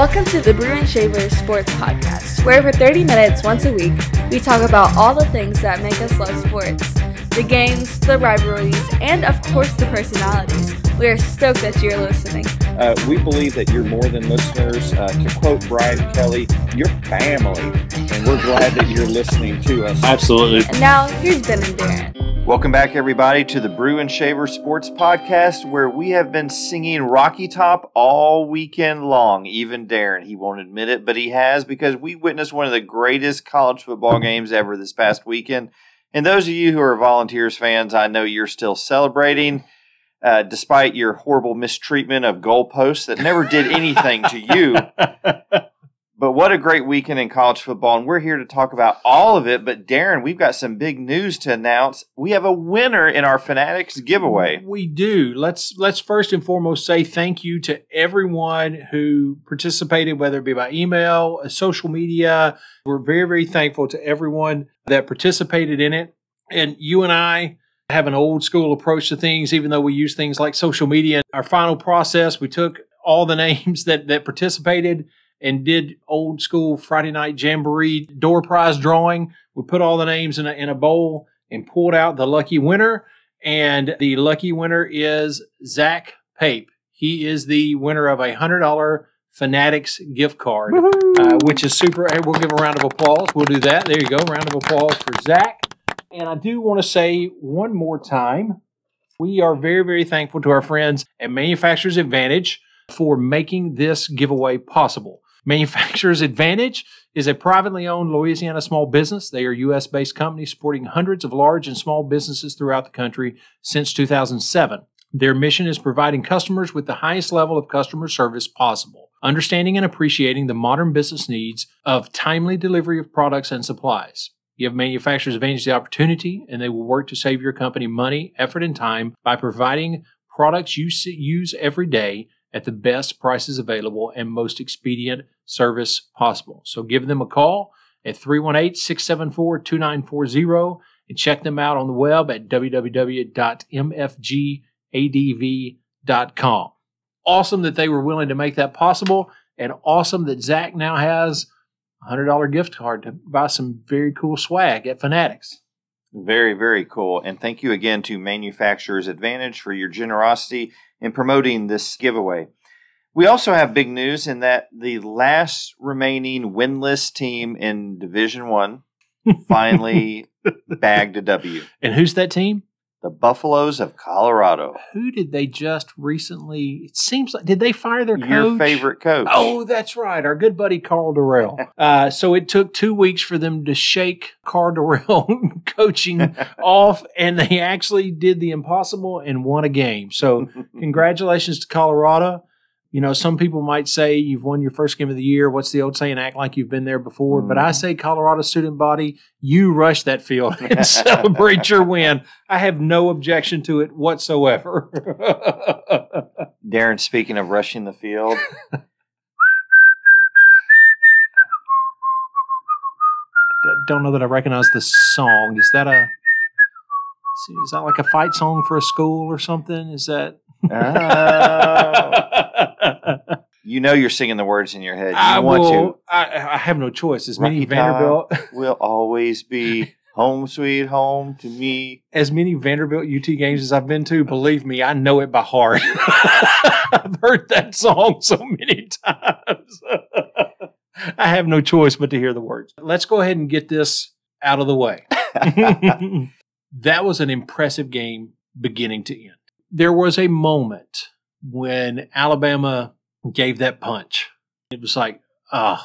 Welcome to the Brew and Shaver Sports Podcast, where for 30 minutes once a week, we talk about all the things that make us love sports the games, the rivalries, and of course the personalities. We are stoked that you're listening. Uh, we believe that you're more than listeners. Uh, to quote Brian Kelly, you're family, and we're glad that you're listening to us. Absolutely. And now, here's Ben and Darren. Welcome back, everybody, to the Brew and Shaver Sports Podcast, where we have been singing Rocky Top all weekend long. Even Darren, he won't admit it, but he has because we witnessed one of the greatest college football games ever this past weekend. And those of you who are Volunteers fans, I know you're still celebrating. Uh, despite your horrible mistreatment of goalposts that never did anything to you. But what a great weekend in college football. And we're here to talk about all of it. But Darren, we've got some big news to announce. We have a winner in our Fanatics giveaway. We do. Let's let's first and foremost say thank you to everyone who participated, whether it be by email, uh, social media. We're very, very thankful to everyone that participated in it. And you and I have an old school approach to things, even though we use things like social media. Our final process, we took all the names that that participated and did old school Friday night jamboree door prize drawing. We put all the names in a, in a bowl and pulled out the lucky winner. And the lucky winner is Zach Pape. He is the winner of a hundred dollar Fanatics gift card, uh, which is super. Hey, we'll give a round of applause. We'll do that. There you go. Round of applause for Zach. And I do want to say one more time, we are very, very thankful to our friends at Manufacturers Advantage for making this giveaway possible. Manufacturers Advantage is a privately owned Louisiana small business. They are U.S. based company supporting hundreds of large and small businesses throughout the country since 2007. Their mission is providing customers with the highest level of customer service possible, understanding and appreciating the modern business needs of timely delivery of products and supplies. Give Manufacturers Advantage the opportunity, and they will work to save your company money, effort, and time by providing products you use every day at the best prices available and most expedient service possible. So give them a call at 318 674 2940 and check them out on the web at www.mfgadv.com. Awesome that they were willing to make that possible, and awesome that Zach now has $100 gift card to buy some very cool swag at Fanatics. Very, very cool. And thank you again to Manufacturers Advantage for your generosity in promoting this giveaway. We also have big news in that the last remaining winless team in Division One finally bagged a W. And who's that team? The Buffaloes of Colorado. Who did they just recently? It seems like did they fire their coach? Your favorite coach. Oh, that's right, our good buddy Karl Dorrell. uh, so it took two weeks for them to shake Karl Dorrell coaching off, and they actually did the impossible and won a game. So congratulations to Colorado. You know, some people might say you've won your first game of the year. What's the old saying? Act like you've been there before. Mm. But I say, Colorado student body, you rush that field and celebrate your win. I have no objection to it whatsoever. Darren, speaking of rushing the field, don't know that I recognize the song. Is that a is that like a fight song for a school or something? Is that? Oh. You know you're singing the words in your head. You I want will, to. I, I have no choice. As many Vanderbilt will always be home sweet home to me. as many Vanderbilt UT games as I've been to, believe me, I know it by heart. I've heard that song so many times. I have no choice but to hear the words. Let's go ahead and get this out of the way. that was an impressive game beginning to end. There was a moment when Alabama gave that punch. It was like, oh,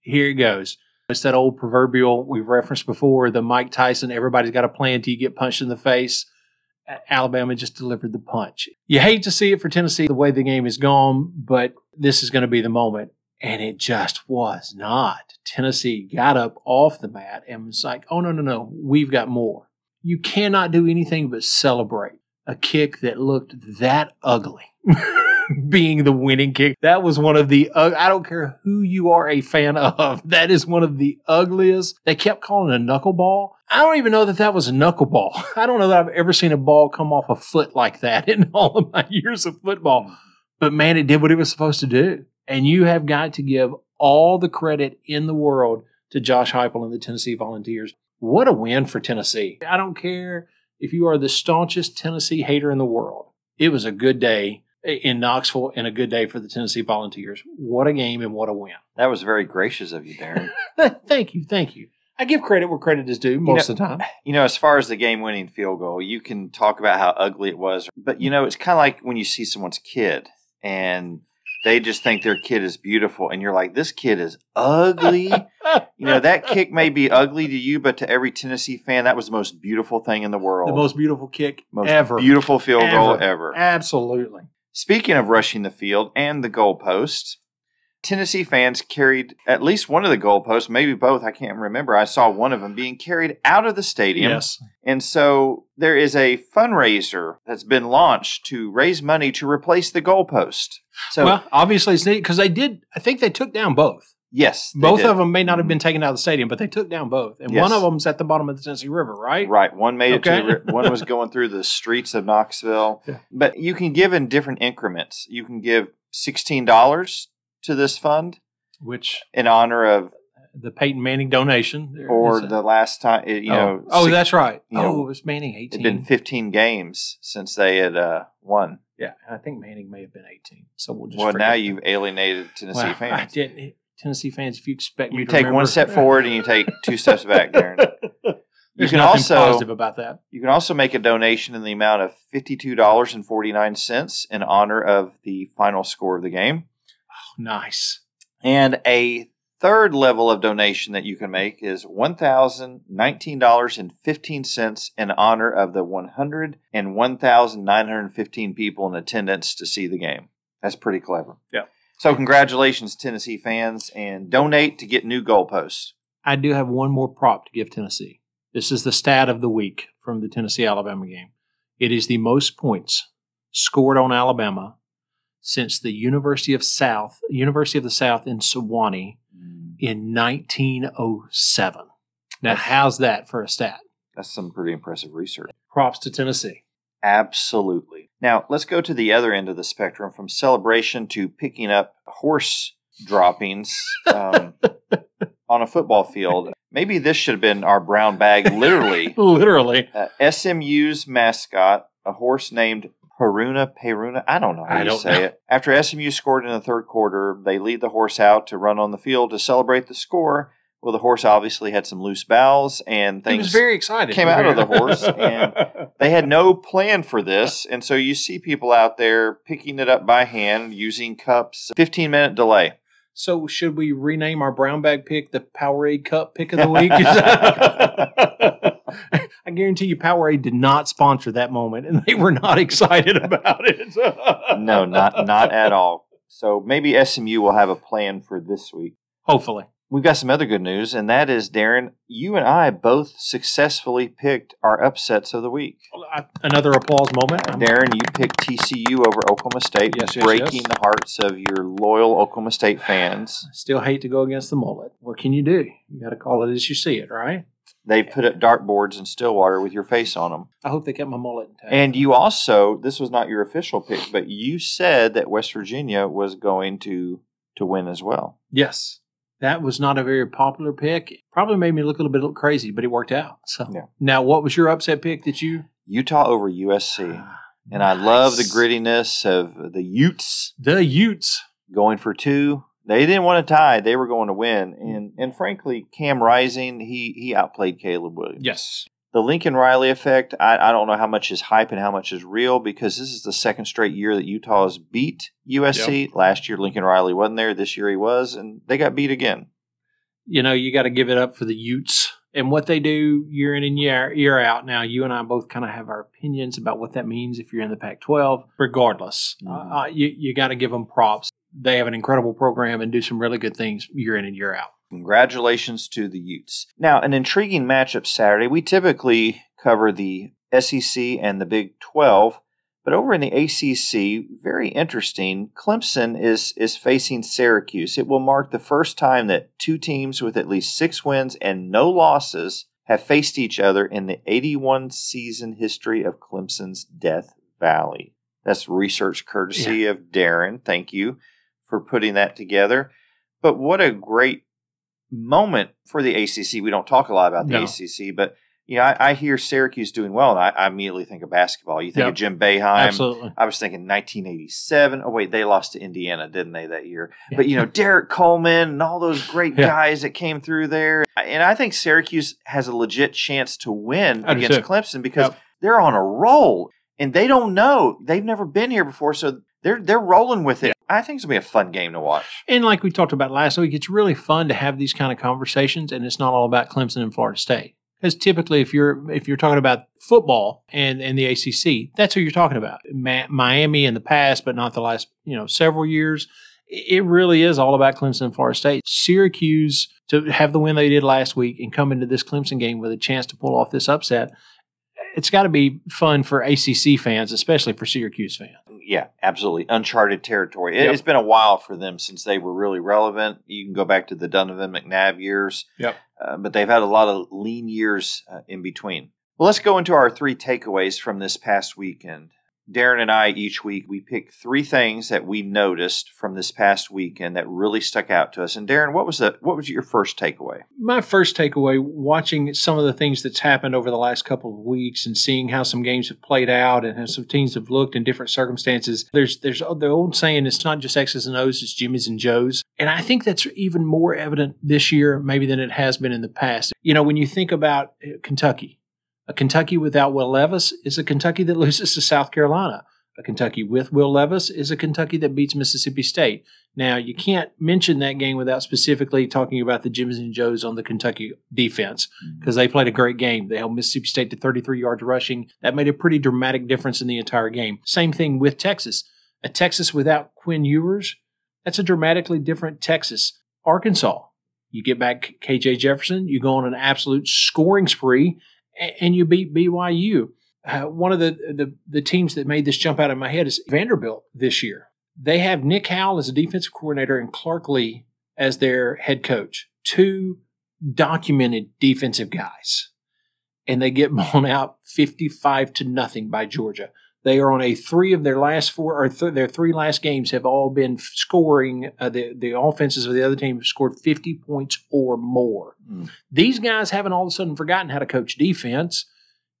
here it goes. It's that old proverbial we've referenced before the Mike Tyson, everybody's got a plan till you get punched in the face. Alabama just delivered the punch. You hate to see it for Tennessee the way the game is gone, but this is going to be the moment. And it just was not. Tennessee got up off the mat and was like, oh, no, no, no, we've got more. You cannot do anything but celebrate a kick that looked that ugly. being the winning kick. That was one of the, uh, I don't care who you are a fan of, that is one of the ugliest. They kept calling it a knuckleball. I don't even know that that was a knuckleball. I don't know that I've ever seen a ball come off a foot like that in all of my years of football. But man, it did what it was supposed to do. And you have got to give all the credit in the world to Josh Heupel and the Tennessee Volunteers. What a win for Tennessee. I don't care if you are the staunchest Tennessee hater in the world. It was a good day in Knoxville and a good day for the Tennessee Volunteers. What a game and what a win. That was very gracious of you, Darren. thank you. Thank you. I give credit where credit is due most know, of the time. You know, as far as the game winning field goal, you can talk about how ugly it was, but you know, it's kind of like when you see someone's kid and they just think their kid is beautiful and you're like this kid is ugly you know that kick may be ugly to you but to every tennessee fan that was the most beautiful thing in the world the most beautiful kick most ever beautiful field ever. goal ever absolutely speaking of rushing the field and the goalposts Tennessee fans carried at least one of the goalposts, maybe both. I can't remember. I saw one of them being carried out of the stadium. Yes. And so there is a fundraiser that's been launched to raise money to replace the goalpost. So, well, obviously it's neat because they did. I think they took down both. Yes, they Both did. of them may not have been taken out of the stadium, but they took down both, and Yes. one of them's at the bottom of the Tennessee River, right? Right. One made it to the, one was going through the streets of Knoxville. Yeah. But you can give in different increments. You can give $16 to this fund Which in honor of the Peyton Manning donation, there or the last time it- you oh, know oh, six- that's right. you know, oh, it was Manning eighteen. it'd eighteen. been 15 games since they had uh, won. yeah, I think Manning may have been eighteen. So we'll just Well, now that. you've alienated Tennessee Well, I fans. didn't- Tennessee fans, if you expect me You to take remember- one step forward and you take two steps back, Darren. You can nothing also positive about that. you can also make a donation in the amount of fifty two dollars and forty nine cents in honor of the final score of the game. Oh, nice. And a third level of donation that you can make is one thousand nineteen dollars and fifteen cents in honor of the one hundred and one thousand nine hundred fifteen people in attendance to see the game. That's pretty clever. Yeah. So congratulations, Tennessee fans, and donate to get new goalposts. I do have one more prop to give Tennessee. This is the stat of the week from the Tennessee Alabama game. It is the most points scored on Alabama since the University of South, University of the South in Sewanee mm. in 1907. Now, That's- how's that for a stat? That's some pretty impressive research. Props to Tennessee. Absolutely. Now, let's go to the other end of the spectrum from celebration to picking up horse droppings um, on a football field. Maybe this should have been our brown bag, literally. Literally. Uh, SMU's mascot, a horse named Peruna Peruna. I don't know how I you say know. it. After SMU scored in the third quarter, they lead the horse out to run on the field to celebrate the score. Well, the horse obviously had some loose bowels and things. He was very excited. came out of the horse, and- they had no plan for this, and so you see people out there picking it up by hand using cups. 15 minute delay. So should we rename our brown bag pick the Powerade Cup pick of the week? I guarantee you Powerade did not sponsor that moment and they were not excited about it. No, not not at all. So maybe SMU will have a plan for this week. Hopefully. We've got some other good news, and that is, Darren, you and I both successfully picked our upsets of the week. Another applause moment. Darren, you picked TCU over Oklahoma State, Yes, yes, breaking yes. the hearts of your loyal Oklahoma State fans. Still hate to go against the mullet. What can you do? You got to call it as you see it, right? They put up dartboards in Stillwater with your face on them. I hope they kept my mullet intact. And you also, this was not your official pick, but you said that West Virginia was going to to win as well. yes, that was not a very popular pick. It probably made me look a little bit crazy, but it worked out. So Yeah. now, what was your upset pick that you? Utah over USC. Ah, and I love the grittiness of the Utes The Utes. going for two. They didn't want to tie; they were going to win. Mm. And and frankly, Cam Rising he he outplayed Caleb Williams. Yes. The Lincoln Riley effect. I, I don't know how much is hype and how much is real because this is the second straight year that Utah has beat USC. Last year, Lincoln Riley wasn't there. This year, he was, and they got beat again. You know, you got to give it up for the Utes and what they do year in and year, year out. Now, you and I both kind of have our opinions about what that means if you're in the Pac 12. Regardless, Mhm. uh, you, you got to give them props. They have an incredible program and do some really good things year in and year out. Congratulations to the Utes. Now, an intriguing matchup Saturday. We typically cover the SEC and the Big 12, but over in the ACC, very interesting. Clemson is is facing Syracuse. It will mark the first time that two teams with at least 6 wins and no losses have faced each other in the 81 season history of Clemson's Death Valley. That's research courtesy of Darren. Thank you for putting that together. But what a great moment for the ACC. We don't talk a lot about the No. ACC, but you know, I, I hear Syracuse doing well, and I, I immediately think of basketball. You think Yep. of Jim Boeheim. Absolutely. I was thinking 1987. Oh wait, they lost to Indiana, didn't they that year? Yeah. But you know, Derrick Coleman and all those great Yeah. guys that came through there, and I think Syracuse has a legit chance to win I against. Clemson because Yep. they're on a roll, and they don't know they've never been here before, so they're they're rolling with it. I think it's gonna be a fun game to watch. And like we talked about last week, it's really fun to have these kind of conversations, and it's not all about Clemson and Florida State. Because typically, if you're if you're talking about football and and the ACC, that's who you're talking about. Ma- Miami in the past, but not the last you know several years. It really is all about Clemson and Florida State. Syracuse to have the win they did last week and come into this Clemson game with a chance to pull off this upset. It's got to be fun for ACC fans, especially for Syracuse fans. Yeah, absolutely. Uncharted territory. It, Yep. It's been a while for them since they were really relevant. You can go back to the Donovan McNabb years. Yep. Uh, but they've had a lot of lean years uh, in between. Well, let's go into our three takeaways from this past weekend. Darren and I each week we pick three things that we noticed from this past weekend that really stuck out to us. And Darren, what was the what was your first takeaway? my first takeaway watching some of the things that's happened over the last couple of weeks and seeing how some games have played out and how some teams have looked in different circumstances there's there's the old saying it's not just x's and o's it's jimmy's and joe's and i think that's even more evident this year maybe than it has been in the past you know when you think about uh, kentucky a kentucky without will levis is a kentucky that loses to south carolina a kentucky with will levis is a kentucky that beats mississippi state now, you can't mention that game without specifically talking about the Jims and Joes on the Kentucky defense mm-hmm. because they played a great game. They held Mississippi State to 33 yards rushing. That made a pretty dramatic difference in the entire game. Same thing with Texas. A Texas without Quinn Ewers, that's a dramatically different Texas. Arkansas, you get back KJ Jefferson, you go on an absolute scoring spree, and you beat BYU. Uh, one of the, the the teams that made this jump out of my head is Vanderbilt this year they have Nick Howell as a defensive coordinator and Clark Lea as their head coach. Two documented defensive guys. And they get blown out 55 to nothing by Georgia. They are on a three of their last four, or th- their three last games have all been scoring. Uh, the, the offenses of the other team have scored 50 points or more. Mm. These guys haven't all of a sudden forgotten how to coach defense.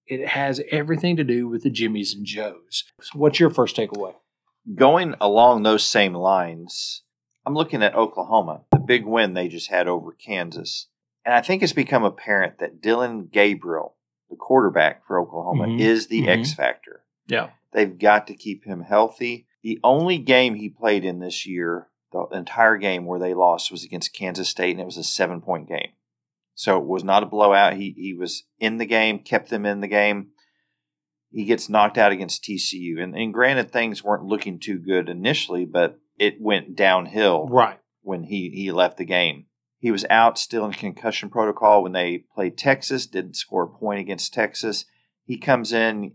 It has everything to do with the Jimmies and Joes. So what's your first takeaway? Going along those same lines, I'm looking at Oklahoma, the big win they just had over Kansas. And I think it's become apparent that Dillon Gabriel, the quarterback for Oklahoma, Mhm. is the Mhm. X factor. Yeah. They've got to keep him healthy. The only game he played in this year, the entire game where they lost, was against Kansas State, and it was a seven point game. So it was not a blowout. He he was in the game, kept them in the game. He gets knocked out against TCU. And, and granted, things weren't looking too good initially, but it went downhill Right. when he, he left the game. He was out still in concussion protocol when they played Texas, didn't score a point against Texas. He comes in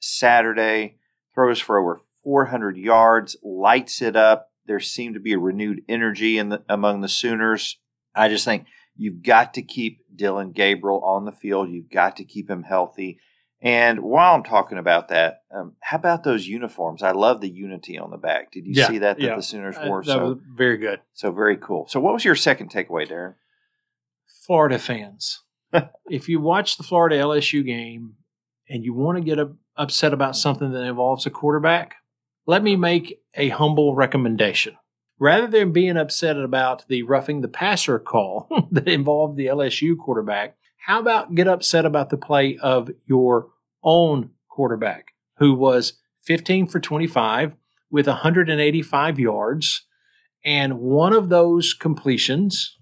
Saturday, throws for over 400 yards, lights it up. There seemed to be a renewed energy in the, among the Sooners. I just think you've got to keep Dillon Gabriel on the field. You've got to keep him healthy. And while I'm talking about that, um, how about those uniforms? I love the unity on the back. Did you Yeah, see that that yeah. the Sooners Uh, wore? that so was very good. so very cool. So what was your second takeaway, Darren? Florida fans, if you watch the Florida LSU game and you want to get a, upset about something that involves a quarterback, let me make a humble recommendation. Rather than being upset about the roughing the passer call that involved the LSU quarterback, how about get upset about the play of your own quarterback who was 15 for 25 with 185 yards and one of those completions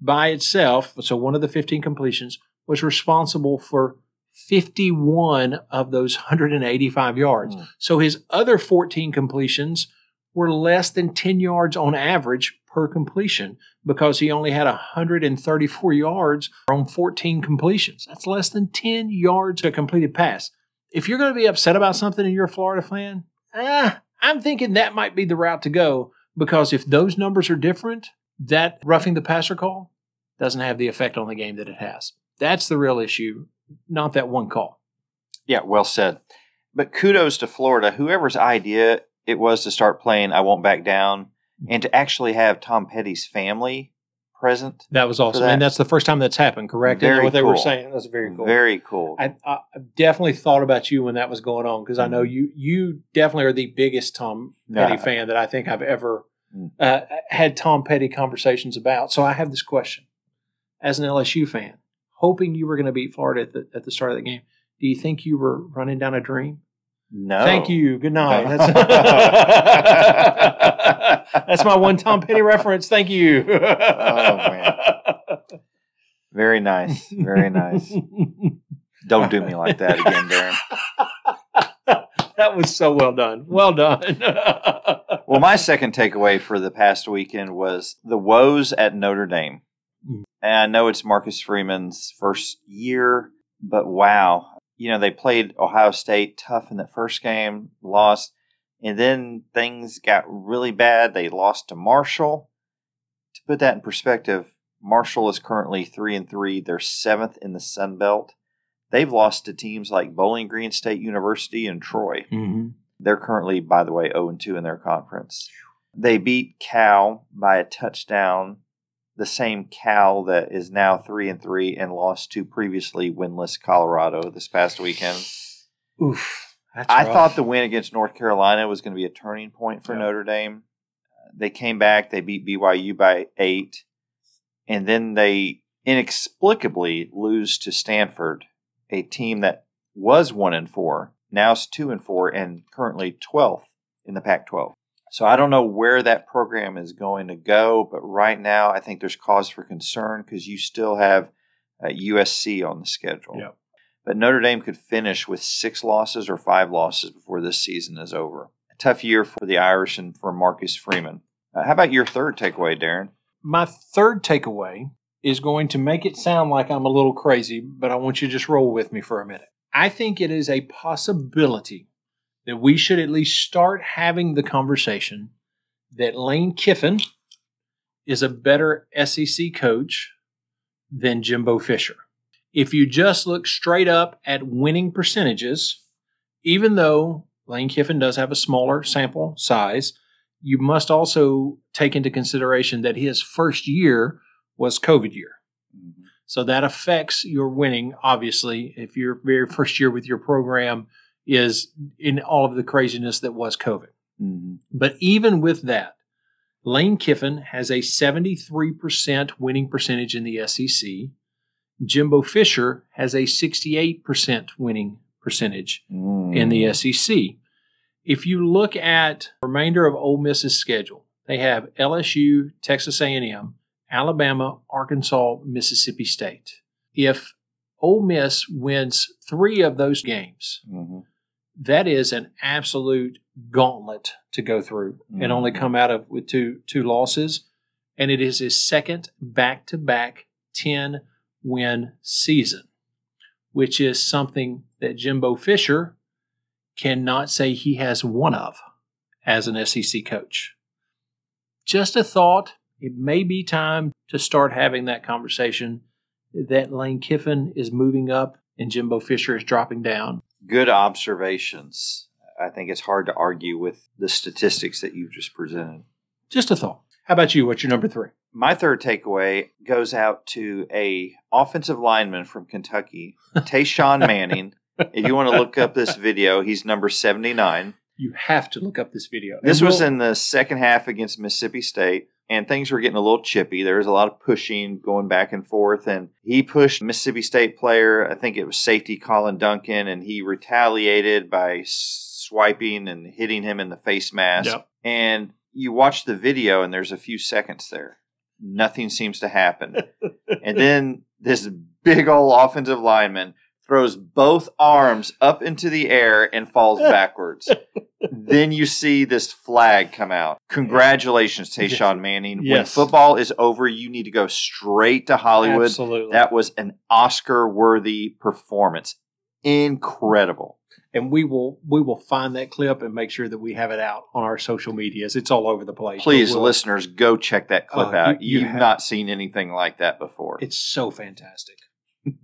by itself, so one of the 15 completions, was responsible for 51 of those 185 yards. Mm. So his other 14 completions were less than 10 yards on average per completion because he only had 134 yards on 14 completions. That's less than 10 yards a completed pass. If you're going to be upset about something and you're a Florida fan, ah, I'm thinking that might be the route to go because if those numbers are different, that roughing the passer call doesn't have the effect on the game that it has. That's the real issue, not that one call. Yeah, well said. But kudos to Florida, whoever's idea it was to start playing I Won't Back Down. and to actually have Tom Petty's family present. That was awesome, that. and that's the first time that's happened. Correct? Very what they were cool. saying. That's very cool. Very cool. I, I definitely thought about you when that was going on because I know Mhm. you you definitely are the biggest Tom Petty Yeah. fan that I think I've ever Mm. uh, had Tom Petty conversations about. So I have this question as an LSU fan, hoping you were going to beat Florida at the, at the start of the game. Do you think you were running down a dream? no. Thank you. Good night. That's, that's my one Tom Petty reference. Thank you. Oh, man. Very nice. Very nice. Don't do me like that again, Darren. that was so well done. Well done. Well, my second takeaway for the past weekend was the woes at Notre Dame. And I know it's Marcus Freeman's first year, but wow. You know, they played Ohio State tough in that first game, lost, and then things got really bad. They lost to Marshall. To put that in perspective, Marshall is currently 3 and 3. They're 7th in the Sun Belt. They've lost to teams like Bowling Green State University and Troy. Mhm. They're currently, by the way, 0 2 in their conference. They beat Cal by a touchdown, the same Cal that is now 3 and 3 and lost to previously winless Colorado this past weekend. Oof. That's I rough. thought the win against North Carolina was going to be a turning point for Yeah. Notre Dame. They came back, they beat BYU by 8, and then they inexplicably lose to Stanford, a team that was 1 and 4 now it's two and four, and currently 12th in the Pac 12. So I don't know where that program is going to go, but right now I think there's cause for concern because you still have uh, USC on the schedule. Yep. But Notre Dame could finish with six losses or five losses before this season is over. A tough year for the Irish and for Marcus Freeman. Uh, how about your third takeaway, Darren? My third takeaway is going to make it sound like I'm a little crazy, but I want you to just roll with me for a minute. I think it is a possibility that we should at least start having the conversation that Lane Kiffin is a better SEC coach than Jimbo Fisher. If you just look straight up at winning percentages, even though Lane Kiffin does have a smaller sample size, you must also take into consideration that his first year was COVID year. Mm-hmm. So that affects your winning, obviously, if your very first year with your program is in all of the craziness that was COVID. Mm-hmm. But even with that, Lane Kiffin has a 73% winning percentage in the SEC. Jimbo Fisher has a 68% winning percentage in the SEC. If you look at the remainder of Ole Miss's schedule, they have LSU, Texas A&M, Alabama, Arkansas, Mississippi State. If Ole Miss wins three of those games, Mhm. That is an absolute gauntlet to go through and only Mhm. come out of with two two losses. And it is his second back to back 10 win season, which is something that Jimbo Fisher cannot say he has one of as an SEC coach. Just a thought, it may be time to start having that conversation that Lane Kiffin is moving up and Jimbo Fisher is dropping down. Good observations. I think it's hard to argue with the statistics that you've just presented. Just a thought. How about you? What's your number three? My third takeaway goes out to a offensive lineman from Kentucky, Tashawn Manning. if you want to look up this video, he's number 79. You have to look up this video. This And was we'll- in the second half against Mississippi State, and things were getting a little chippy. There was a lot of pushing going back and forth, and he pushed Mississippi State player, I think it was safety Collin Duncan, and he retaliated by swiping and hitting him in the face mask. Yep. And you watch the video, and there's a few seconds there. Nothing seems to happen. and then this big old offensive lineman throws both arms up into the air and falls backwards. then you see this flag come out. Congratulations, Tashawn Manning. When football is over, you need to go straight to Hollywood. Absolutely. That was an Oscar worthy performance. Incredible. and we will we will find that clip and make sure that we have it out on our social medias. It's all over the place. Please, we'll- listeners, go check that clip Oh, out. you- have- not seen anything like that before. It's so fantastic.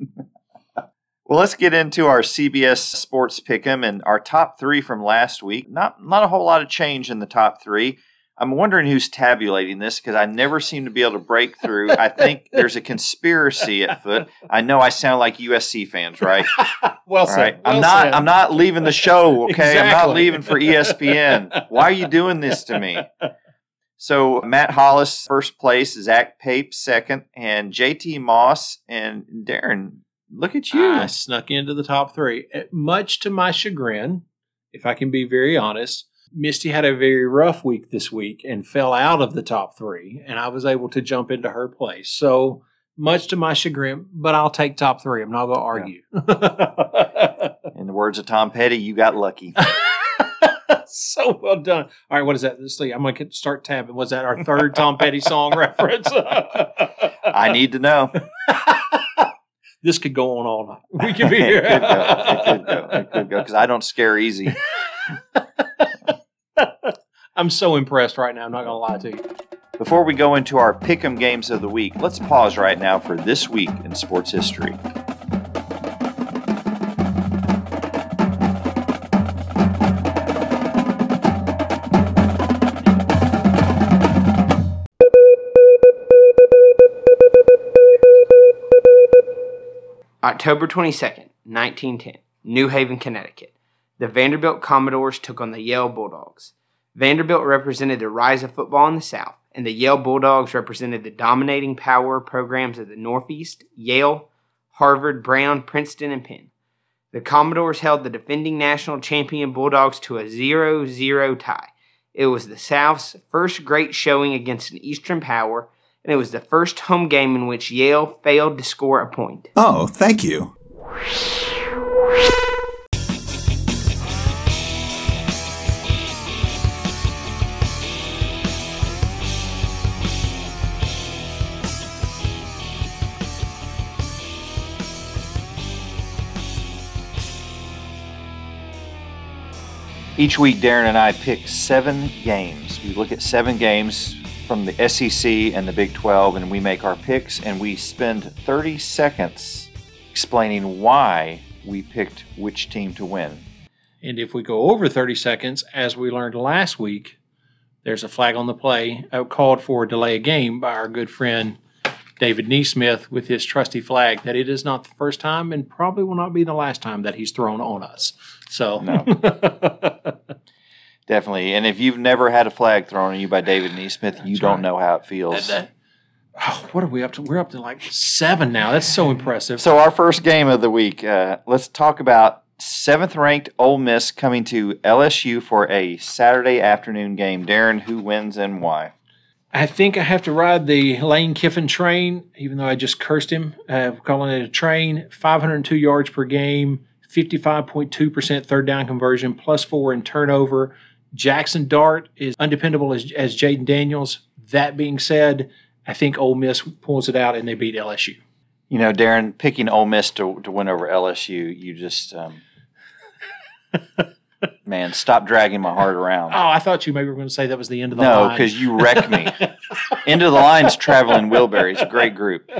Well, let's get into our CBS Sports Pick'em and our top three from last week. Not not a whole lot of change in the top three. I'm wondering who's tabulating this because I never seem to be able to break through. I think there's a conspiracy at foot. I know I sound like USC fans, right? well All right. I'm not. I'm not leaving the show. Okay. I'm not leaving for ESPN. Why are you doing this to me? So Matt Hollis first place, Zach Pape second, and JT Moss and Darren. Look at you. I snuck into the top three. Uh, Much to my chagrin, if I can be very honest, Misty had a very rough week this week and fell out of the top three, and I was able to jump into her place. So much to my chagrin, but I'll take top three. I'm not going to argue. In the words of Tom Petty, you got lucky. so well done. All right, what is that? Let's see. I'm going to start tabbing. Was that our third Tom Petty song reference? I need to know. This could go on all night. We could be here. it could go. It could go. Because I don't scare easy. I'm so impressed right now. I'm not going to lie to you. Before we go into our pick'em games of the week, let's pause right now for this week in sports history. October 22nd, 1910, New Haven, Connecticut. The Vanderbilt Commodores took on the Yale Bulldogs. Vanderbilt represented the rise of football in the South, and the Yale Bulldogs represented the dominating power programs of the Northeast Yale, Harvard, Brown, Princeton, and Penn. The Commodores held the defending national champion Bulldogs to a 0 0 tie. It was the South's first great showing against an Eastern power, and it was the first home game in which Yale failed to score a point. Oh, thank you. Each week, Darren and I pick seven games. We look at seven games from the SEC and the Big 12, and we make our picks, and we spend 30 seconds explaining why we picked which team to win. And if we go over 30 seconds, as we learned last week, there's a flag on the play uh, called for a delay of game by our good friend David Neesmith with his trusty flag that it is not the first time and probably will not be the last time that he's thrown on us. So, No. Definitely. And if you've never had a flag thrown at you by David Neesmith, you That's don't right. know how it feels. That- oh, what are we up to? We're up to like seven now. That's so impressive. So our first game of the week, uh, let's talk about seventh ranked Ole Miss coming to LSU for a Saturday afternoon game. Darren, who wins and why? I think I have to ride the Lane Kiffin train, even though I just cursed him, uh, calling it a train. 502 yards per game, 55.2% third down conversion, plus four in turnover. Jackson Dart is undependable as, as Jayden Daniels. That being said, I think Ole Miss pulls it out and they beat LSU. You know, Darren, picking Ole Miss to, to win over LSU, you just, um, man, stop dragging my heart around. Oh, I thought you maybe were going to say that was the end of the no, line. No, because you wrecked me. end of the line's traveling Wilbury. It's a great group.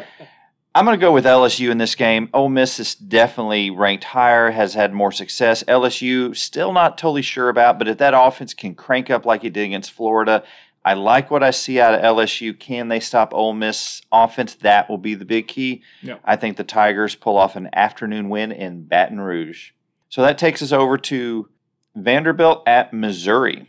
I'm going to go with LSU in this game. Ole Miss is definitely ranked higher, has had more success. LSU, still not totally sure about, but if that offense can crank up like it did against Florida, I like what I see out of LSU. Can they stop Ole Miss offense? That will be the big key. Yeah. I think the Tigers pull off an afternoon win in Baton Rouge. So that takes us over to Vanderbilt at Missouri.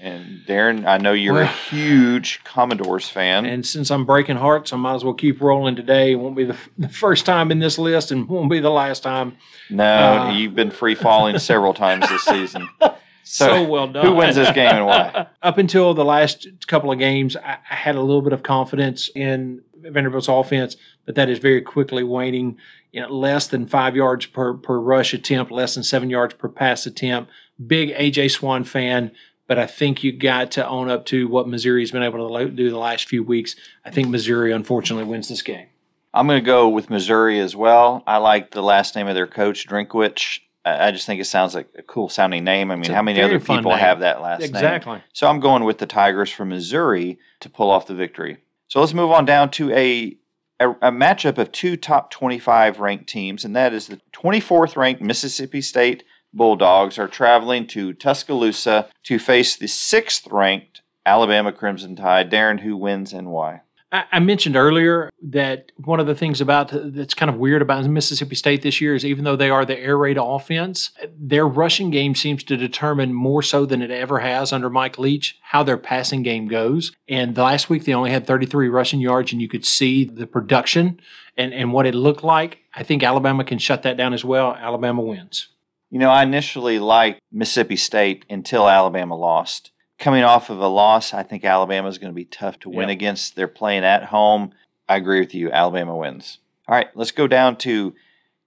And Darren, I know you're a huge Commodores fan. And since I'm breaking hearts, I might as well keep rolling today. It won't be the, f- the first time in this list and won't be the last time. no, uh, you've been free falling several times this season. So, So, well done. who wins this game and why? Up until the last couple of games, I, I had a little bit of confidence in Vanderbilt's offense, but that is very quickly waning. You know, less than five yards per, per rush attempt, less than seven yards per pass attempt. Big AJ Swann fan, but I think you got to own up to what Missouri's been able to do the last few weeks. I think Missouri, unfortunately, wins this game. I'm going to go with Missouri as well. I like the last name of their coach, Drinkwitz. I just think it sounds like a cool sounding name. I mean, how many other people have that last name? Exactly. So I'm going with the Tigers from Missouri to pull off the victory. So let's move on down to a, a, a matchup of two top 25 ranked teams, and that is the 24th ranked Mississippi State Bulldogs are traveling to Tuscaloosa to face the sixth ranked Alabama Crimson Tide. Darren, who wins and why? I mentioned earlier that one of the things about that's kind of weird about Mississippi State this year is even though they are the air raid offense, their rushing game seems to determine more so than it ever has under Mike Leach how their passing game goes. And last week they only had 33 rushing yards, and you could see the production and, and what it looked like. I think Alabama can shut that down as well. Alabama wins. You know, I initially liked Mississippi State until Alabama lost coming off of a loss, I think Alabama is going to be tough to win against. They're playing at home. I agree with you. Alabama wins. All right, let's go down to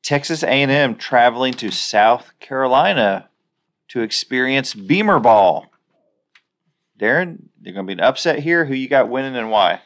Texas A&M traveling to South Carolina to experience Beamer ball. Darren, they're going to be an upset here. Who you got winning and why?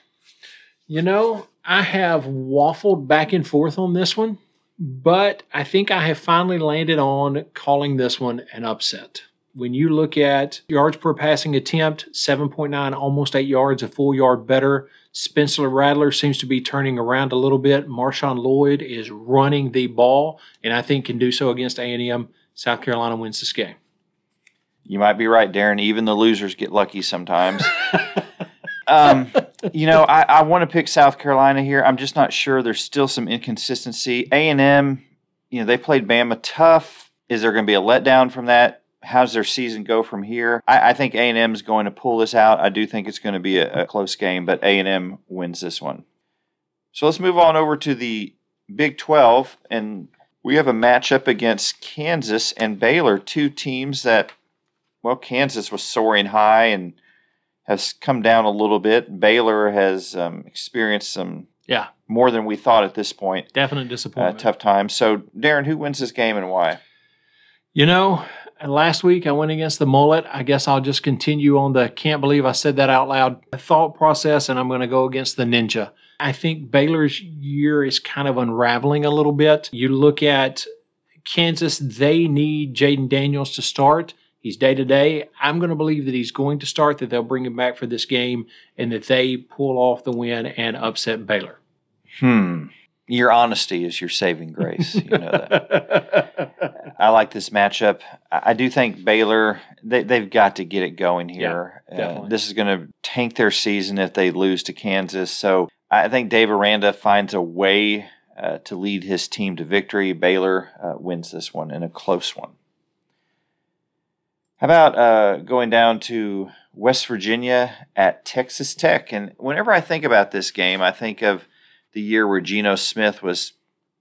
You know, I have waffled back and forth on this one, but I think I have finally landed on calling this one an upset. When you look at yards per passing attempt, 7.9, almost eight yards, a full yard better. Spencer Rattler seems to be turning around a little bit. Marshawn Lloyd is running the ball, and I think can do so against A&M. South Carolina wins this game. You might be right, Darren. Even the losers get lucky sometimes. um, you know, I, I want to pick South Carolina here. I'm just not sure. There's still some inconsistency. A&M, you know, they played Bama tough. Is there going to be a letdown from that? how's their season go from here? I, I think A and M is going to pull this out. I do think it's going to be a, a close game, but A and M wins this one. So let's move on over to the Big Twelve, and we have a matchup against Kansas and Baylor, two teams that, well, Kansas was soaring high and has come down a little bit. Baylor has um, experienced some yeah more than we thought at this point. Definite disappointment. Uh, tough time. So, Darren, who wins this game and why? You know, last week I went against the mullet. I guess I'll just continue on the can't believe I said that out loud thought process, and I'm going to go against the ninja. I think Baylor's year is kind of unraveling a little bit. You look at Kansas, they need Jaden Daniels to start. He's day to day. I'm going to believe that he's going to start, that they'll bring him back for this game, and that they pull off the win and upset Baylor. Hmm. Your honesty is your saving grace. You know that. I like this matchup. I do think Baylor they they've got to get it going here. Yeah, uh, this is going to tank their season if they lose to Kansas. So I think Dave Aranda finds a way uh, to lead his team to victory. Baylor uh, wins this one in a close one. How about uh, going down to West Virginia at Texas Tech? And whenever I think about this game, I think of the year where Geno Smith was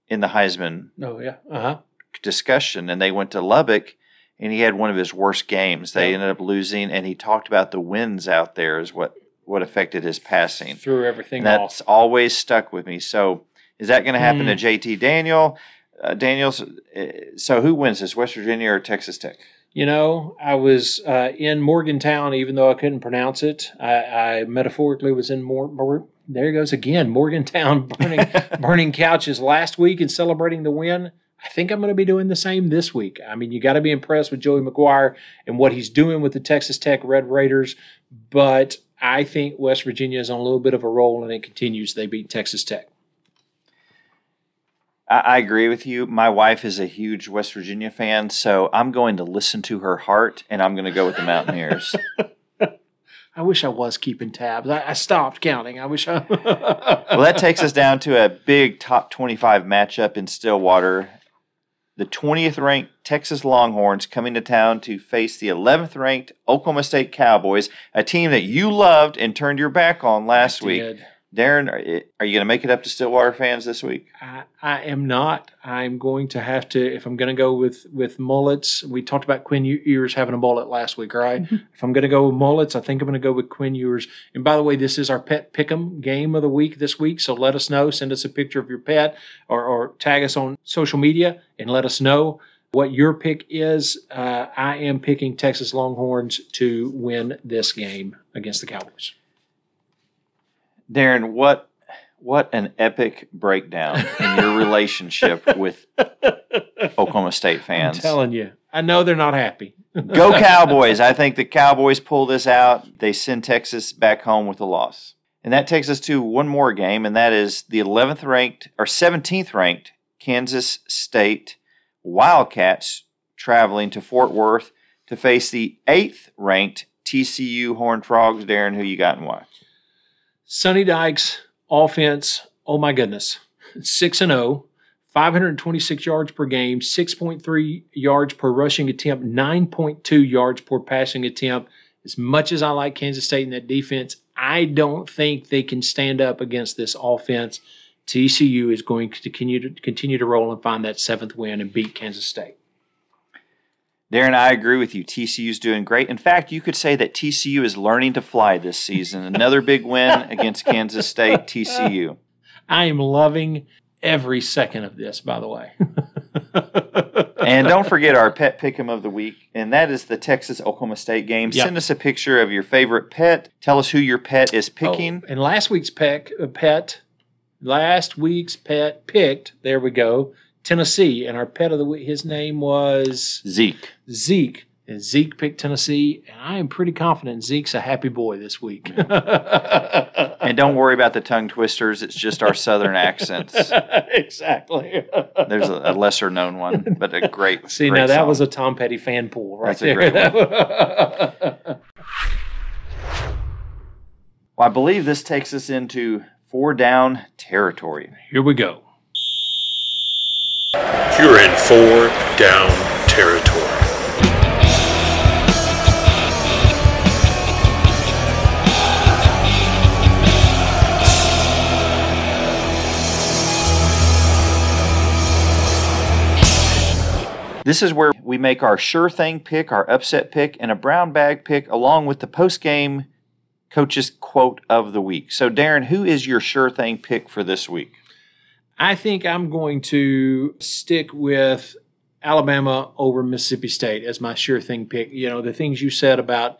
in the Heisman oh, yeah. uh-huh. discussion, and they went to Lubbock, and he had one of his worst games. They yeah. ended up losing, and he talked about the winds out there is what what affected his passing. Threw everything and That's off. always stuck with me. So, is that going to happen mm. to JT Daniel? Uh, Daniels. Uh, so, who wins this, West Virginia or Texas Tech? You know, I was uh, in Morgantown, even though I couldn't pronounce it. I, I metaphorically was in Mor- Mor- there goes again Morgantown burning burning couches last week and celebrating the win. I think I'm going to be doing the same this week. I mean, you got to be impressed with Joey McGuire and what he's doing with the Texas Tech Red Raiders, but I think West Virginia is on a little bit of a roll and it continues. They beat Texas Tech. I agree with you. My wife is a huge West Virginia fan, so I'm going to listen to her heart and I'm going to go with the Mountaineers. I wish I was keeping tabs. I, I stopped counting. I wish I. well, that takes us down to a big top 25 matchup in Stillwater. The 20th ranked Texas Longhorns coming to town to face the 11th ranked Oklahoma State Cowboys, a team that you loved and turned your back on last week. Darren, are you, going to make it up to Stillwater fans this week? I, I am not. I'm going to have to, if I'm going to go with, with mullets, we talked about Quinn Ewers having a mullet last week, right? Mm-hmm. if I'm going to go with mullets, I think I'm going to go with Quinn Ewers. And by the way, this is our pet pick'em game of the week this week. So let us know. Send us a picture of your pet or, or tag us on social media and let us know what your pick is. Uh, I am picking Texas Longhorns to win this game against the Cowboys. Darren, what what an epic breakdown in your relationship with Oklahoma State fans. I'm telling you, I know they're not happy. Go Cowboys! I think the Cowboys pull this out. They send Texas back home with a loss. And that takes us to one more game, and that is the 11th ranked or 17th ranked Kansas State Wildcats traveling to Fort Worth to face the 8th ranked TCU Horned Frogs. Darren, who you got and why? Sonny Dykes offense. Oh my goodness, six and 0, 526 yards per game, 6.3 yards per rushing attempt, 9.2 yards per passing attempt. As much as I like Kansas State in that defense, I don't think they can stand up against this offense. TCU is going to continue to continue to roll and find that seventh win and beat Kansas State. Darren, I agree with you. TCU is doing great. In fact, you could say that TCU is learning to fly this season. Another big win against Kansas State, TCU. I am loving every second of this, by the way. and don't forget our pet pick'em of the week, and that is the Texas Oklahoma State game. Yep. Send us a picture of your favorite pet. Tell us who your pet is picking. Oh, and last week's pet, uh, pet, last week's pet picked. There we go. Tennessee, and our pet of the week, his name was Zeke. Zeke. And Zeke picked Tennessee, and I am pretty confident Zeke's a happy boy this week. And don't worry about the tongue twisters. It's just our southern accents. exactly. There's a, a lesser known one, but a great. See, great now that song. was a Tom Petty fan pool right That's a there. Well, I believe this takes us into four down territory. Here we go. You're in four down territory. This is where we make our sure thing pick, our upset pick, and a brown bag pick, along with the post game coach's quote of the week. So, Darren, who is your sure thing pick for this week? I think I'm going to stick with Alabama over Mississippi State as my sure thing pick. You know, the things you said about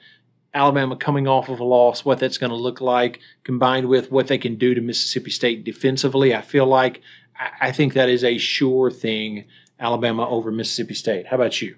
Alabama coming off of a loss, what that's going to look like, combined with what they can do to Mississippi State defensively, I feel like I, think that is a sure thing. Alabama over Mississippi State. How about you?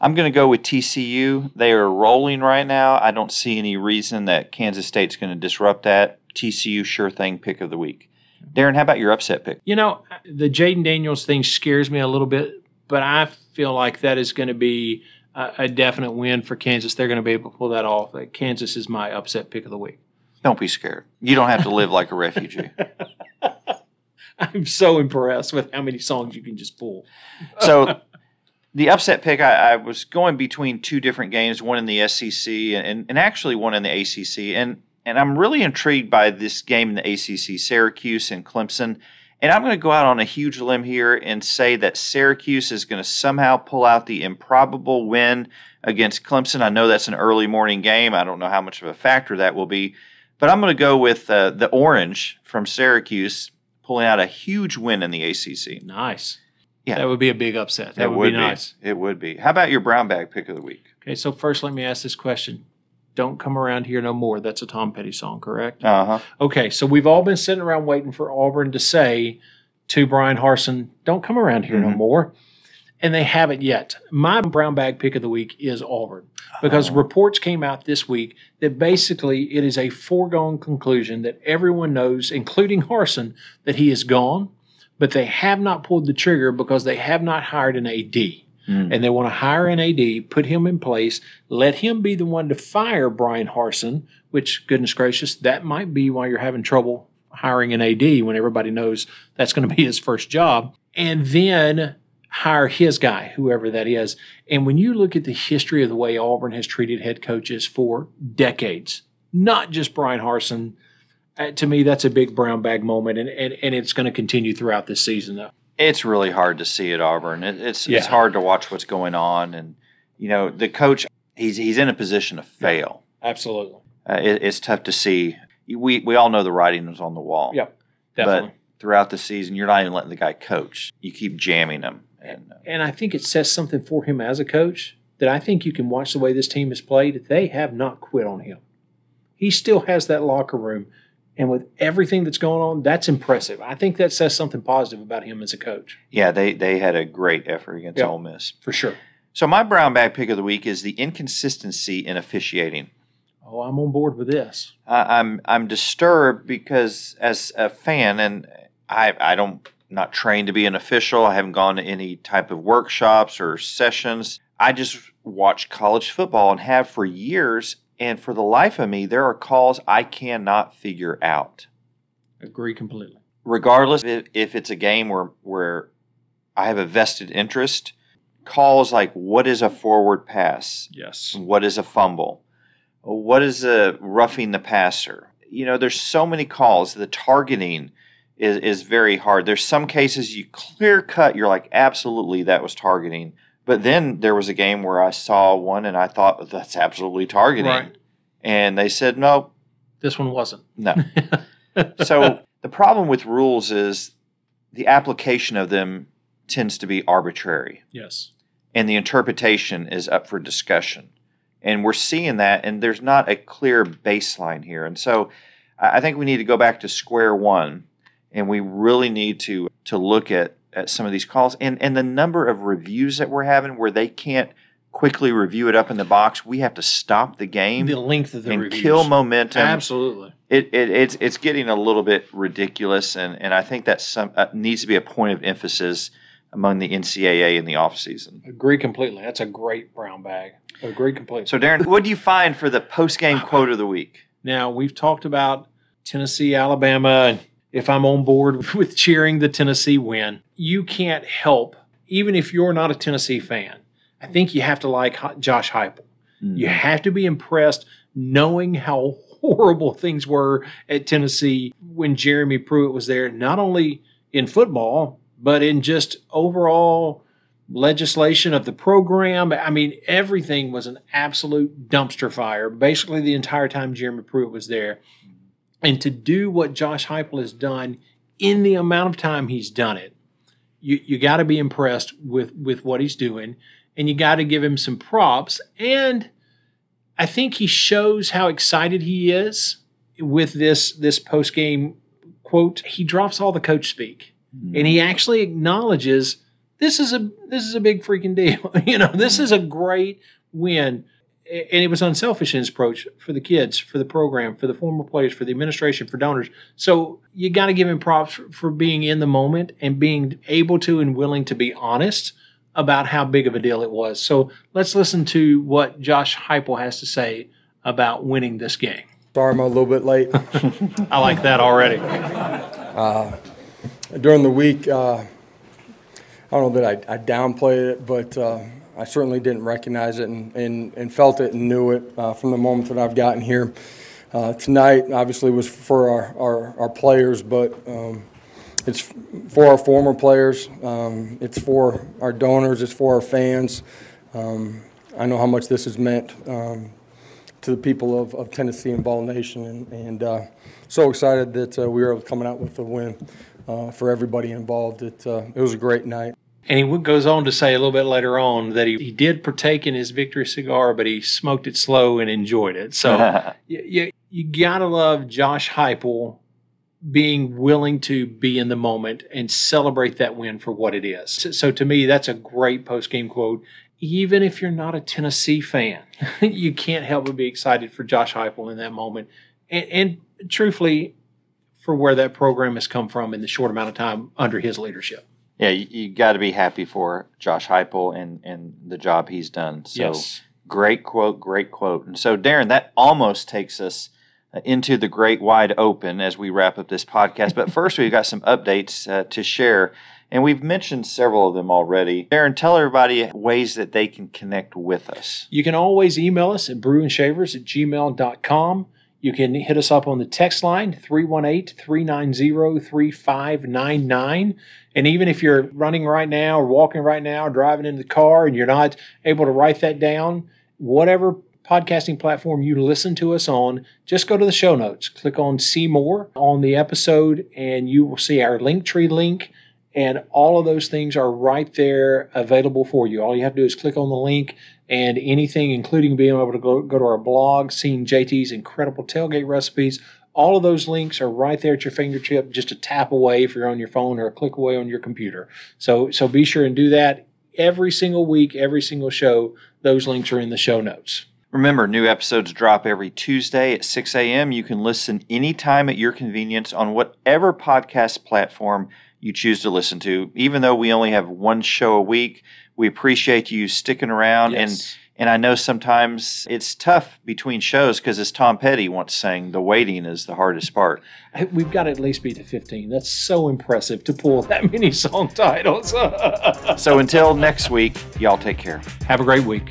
I'm going to go with TCU. They are rolling right now. I don't see any reason that Kansas State's going to disrupt that. TCU sure thing pick of the week. Darren, how about your upset pick? You know, the Jayden Daniels thing scares me a little bit, but I feel like that is going to be a, a definite win for Kansas. They're going to be able to pull that off. Like, Kansas is my upset pick of the week. Don't be scared. You don't have to live like a refugee. I'm so impressed with how many songs you can just pull. So the upset pick, I, I was going between two different games, one in the SEC and, and actually one in the ACC. And, and I'm really intrigued by this game in the ACC, Syracuse and Clemson. And I'm going to go out on a huge limb here and say that Syracuse is going to somehow pull out the improbable win against Clemson. I know that's an early morning game. I don't know how much of a factor that will be. But I'm going to go with uh, the Orange from Syracuse pulling out a huge win in the ACC. Nice. Yeah. That would be a big upset. That it would, be nice. It would be. How about your brown bag pick of the week? Okay, so first let me ask this question. Don't come around here no more. That's a Tom Petty song, correct? Uh huh. Okay, so we've all been sitting around waiting for Auburn to say to Bryan Harsin, don't come around here no Mhm. more. And they haven't yet. My brown bag pick of the week is Auburn because Oh. reports came out this week that basically it is a foregone conclusion that everyone knows, including Harsin, that he is gone, but they have not pulled the trigger because they have not hired an AD Mm. and they want to hire an AD, put him in place, let him be the one to fire Bryan Harsin, which, goodness gracious, that might be why you're having trouble hiring an AD when everybody knows that's going to be his first job, and then hire his guy, whoever that is. And when you look at the history of the way Auburn has treated head coaches for decades, not just Bryan Harsin, uh, to me, that's a big brown bag moment, and, and, and it's going to continue throughout this season, though. It's really hard to see at Auburn. It, it's Yeah. it's hard to watch what's going on, and you know the coach. He's he's in a position to fail. Absolutely. Uh, it, it's tough to see. We we all know the writing is on the wall. Yep, definitely. But throughout the season, you're not even letting the guy coach. You keep jamming him. And uh, And I think it says something for him as a coach that I think you can watch the way this team has played. They have not quit on him. He still has that locker room. And with everything that's going on, that's impressive. I think that says something positive about him as a coach, yeah, they they had a great effort against Yeah. Ole Miss. for sure. So my brown bag pick of the week is the inconsistency in officiating. Oh, I'm on board with this. I, I'm I'm disturbed because as a fan, and I I don't not trained to be an official. I haven't gone to any type of workshops or sessions. I just watch college football and have for years. And for the life of me, there are calls I cannot figure out. Agree completely. Regardless if, if it's a game where, where I have a vested interest, calls like what is a forward pass? Yes. What is a fumble? What is a roughing the passer? You know, there's so many calls. The targeting is, is very hard. There's some cases you clear cut, you're like, absolutely, that was targeting. But then there was a game where I saw one and I thought that's absolutely targeting. Right. And they said, no, This one wasn't. no. so the problem with rules is the application of them tends to be arbitrary Yes. and the interpretation is up for discussion. And we're seeing that, and there's not a clear baseline here. And so I I think we need to go back to square one, and we really need to to look at, at some of these calls and, and the number of reviews that we're having where they can't quickly review it up in the box. We have to stop the game The length of the and reviews. kill momentum Absolutely. it, it it's it's getting a little bit ridiculous, and and I think that some uh, needs to be a point of emphasis among the NCAA in the off season. Agree completely. That's a great brown bag. Agree completely. So, Darren, what do you find for the post game quote of the week? Now, we've talked about Tennessee, Alabama, and if I'm on board with cheering the Tennessee win, you can't help, even if you're not a Tennessee fan, I think you have to like Josh Heupel. Mm. You have to be impressed knowing how horrible things were at Tennessee when Jeremy Pruitt was there, not only in football, but in just overall legislation of the program. I mean, everything was an absolute dumpster fire basically the entire time Jeremy Pruitt was there. And to do what Josh Heupel has done in the amount of time he's done it, you, you got to be impressed with, with what he's doing and you got to give him some props. And I think he shows how excited he is with this, this post game quote. He drops all the coach speak mm-hmm. and he actually acknowledges this is a this is a big freaking deal. you know, this mm-hmm. is a great win. And it was unselfish in his approach for the kids, for the program, for the former players, for the administration, for donors. So you got to give him props for, for being in the moment and being able to and willing to be honest about how big of a deal it was. So let's listen to what Josh Heupel has to say about winning this game. Sorry, I'm a little bit late. I like that already. During the week, uh, I don't know that I, I downplayed it, but uh, I certainly didn't recognize it and, and, and felt it and knew it uh, from the moment that I've gotten here. Uh, tonight, obviously, was for our, our, our players, but um, it's for our former players. Um, it's for our donors. It's for our fans. Um, I know how much this has meant um, to the people of, of Tennessee and Vol Nation, and, and uh, so excited that uh, we were coming out with a win uh, for everybody involved. It, uh, it was a great night. And he goes on to say a little bit later on that he, he did partake in his victory cigar, but he smoked it slow and enjoyed it. So you, you, you got to love Josh Heupel being willing to be in the moment and celebrate that win for what it is. So, so to me, that's a great post game quote. Even if you're not a Tennessee fan, you can't help but be excited for Josh Heupel in that moment. And, and truthfully, for where that program has come from in the short amount of time under his leadership. Yeah, you, you got to be happy for Josh Heupel and and the job he's done. So Yes. great quote, great quote. And so, Darren, that almost takes us uh, into the great wide open as we wrap up this podcast. But first, we've got some updates uh, to share. And we've mentioned several of them already. Darren, tell everybody ways that they can connect with us. You can always email us at brewandshavers at gmail.com. You can hit us up on the text line, 318 390 3599. And even if you're running right now, or walking right now, or driving in the car, and you're not able to write that down, whatever podcasting platform you listen to us on, just go to the show notes. Click on See More on the episode, and you will see our Linktree link and all of those things are right there available for you. All you have to do is click on the link, and anything, including being able to go, go to our blog, seeing JT's incredible tailgate recipes, all of those links are right there at your fingertip, just a tap away if you're on your phone or a click away on your computer. So, so be sure and do that every single week, every single show. Those links are in the show notes. Remember, new episodes drop every Tuesday at 6 a.m. You can listen anytime at your convenience on whatever podcast platform you choose to listen to. Even though we only have one show a week, we appreciate you sticking around. Yes. And I know sometimes it's tough between shows because, as Tom Petty once sang, the waiting is the hardest part. We've got to at least be to 15. That's so impressive to pull that many song titles. So until next week, y'all take care. Have a great week.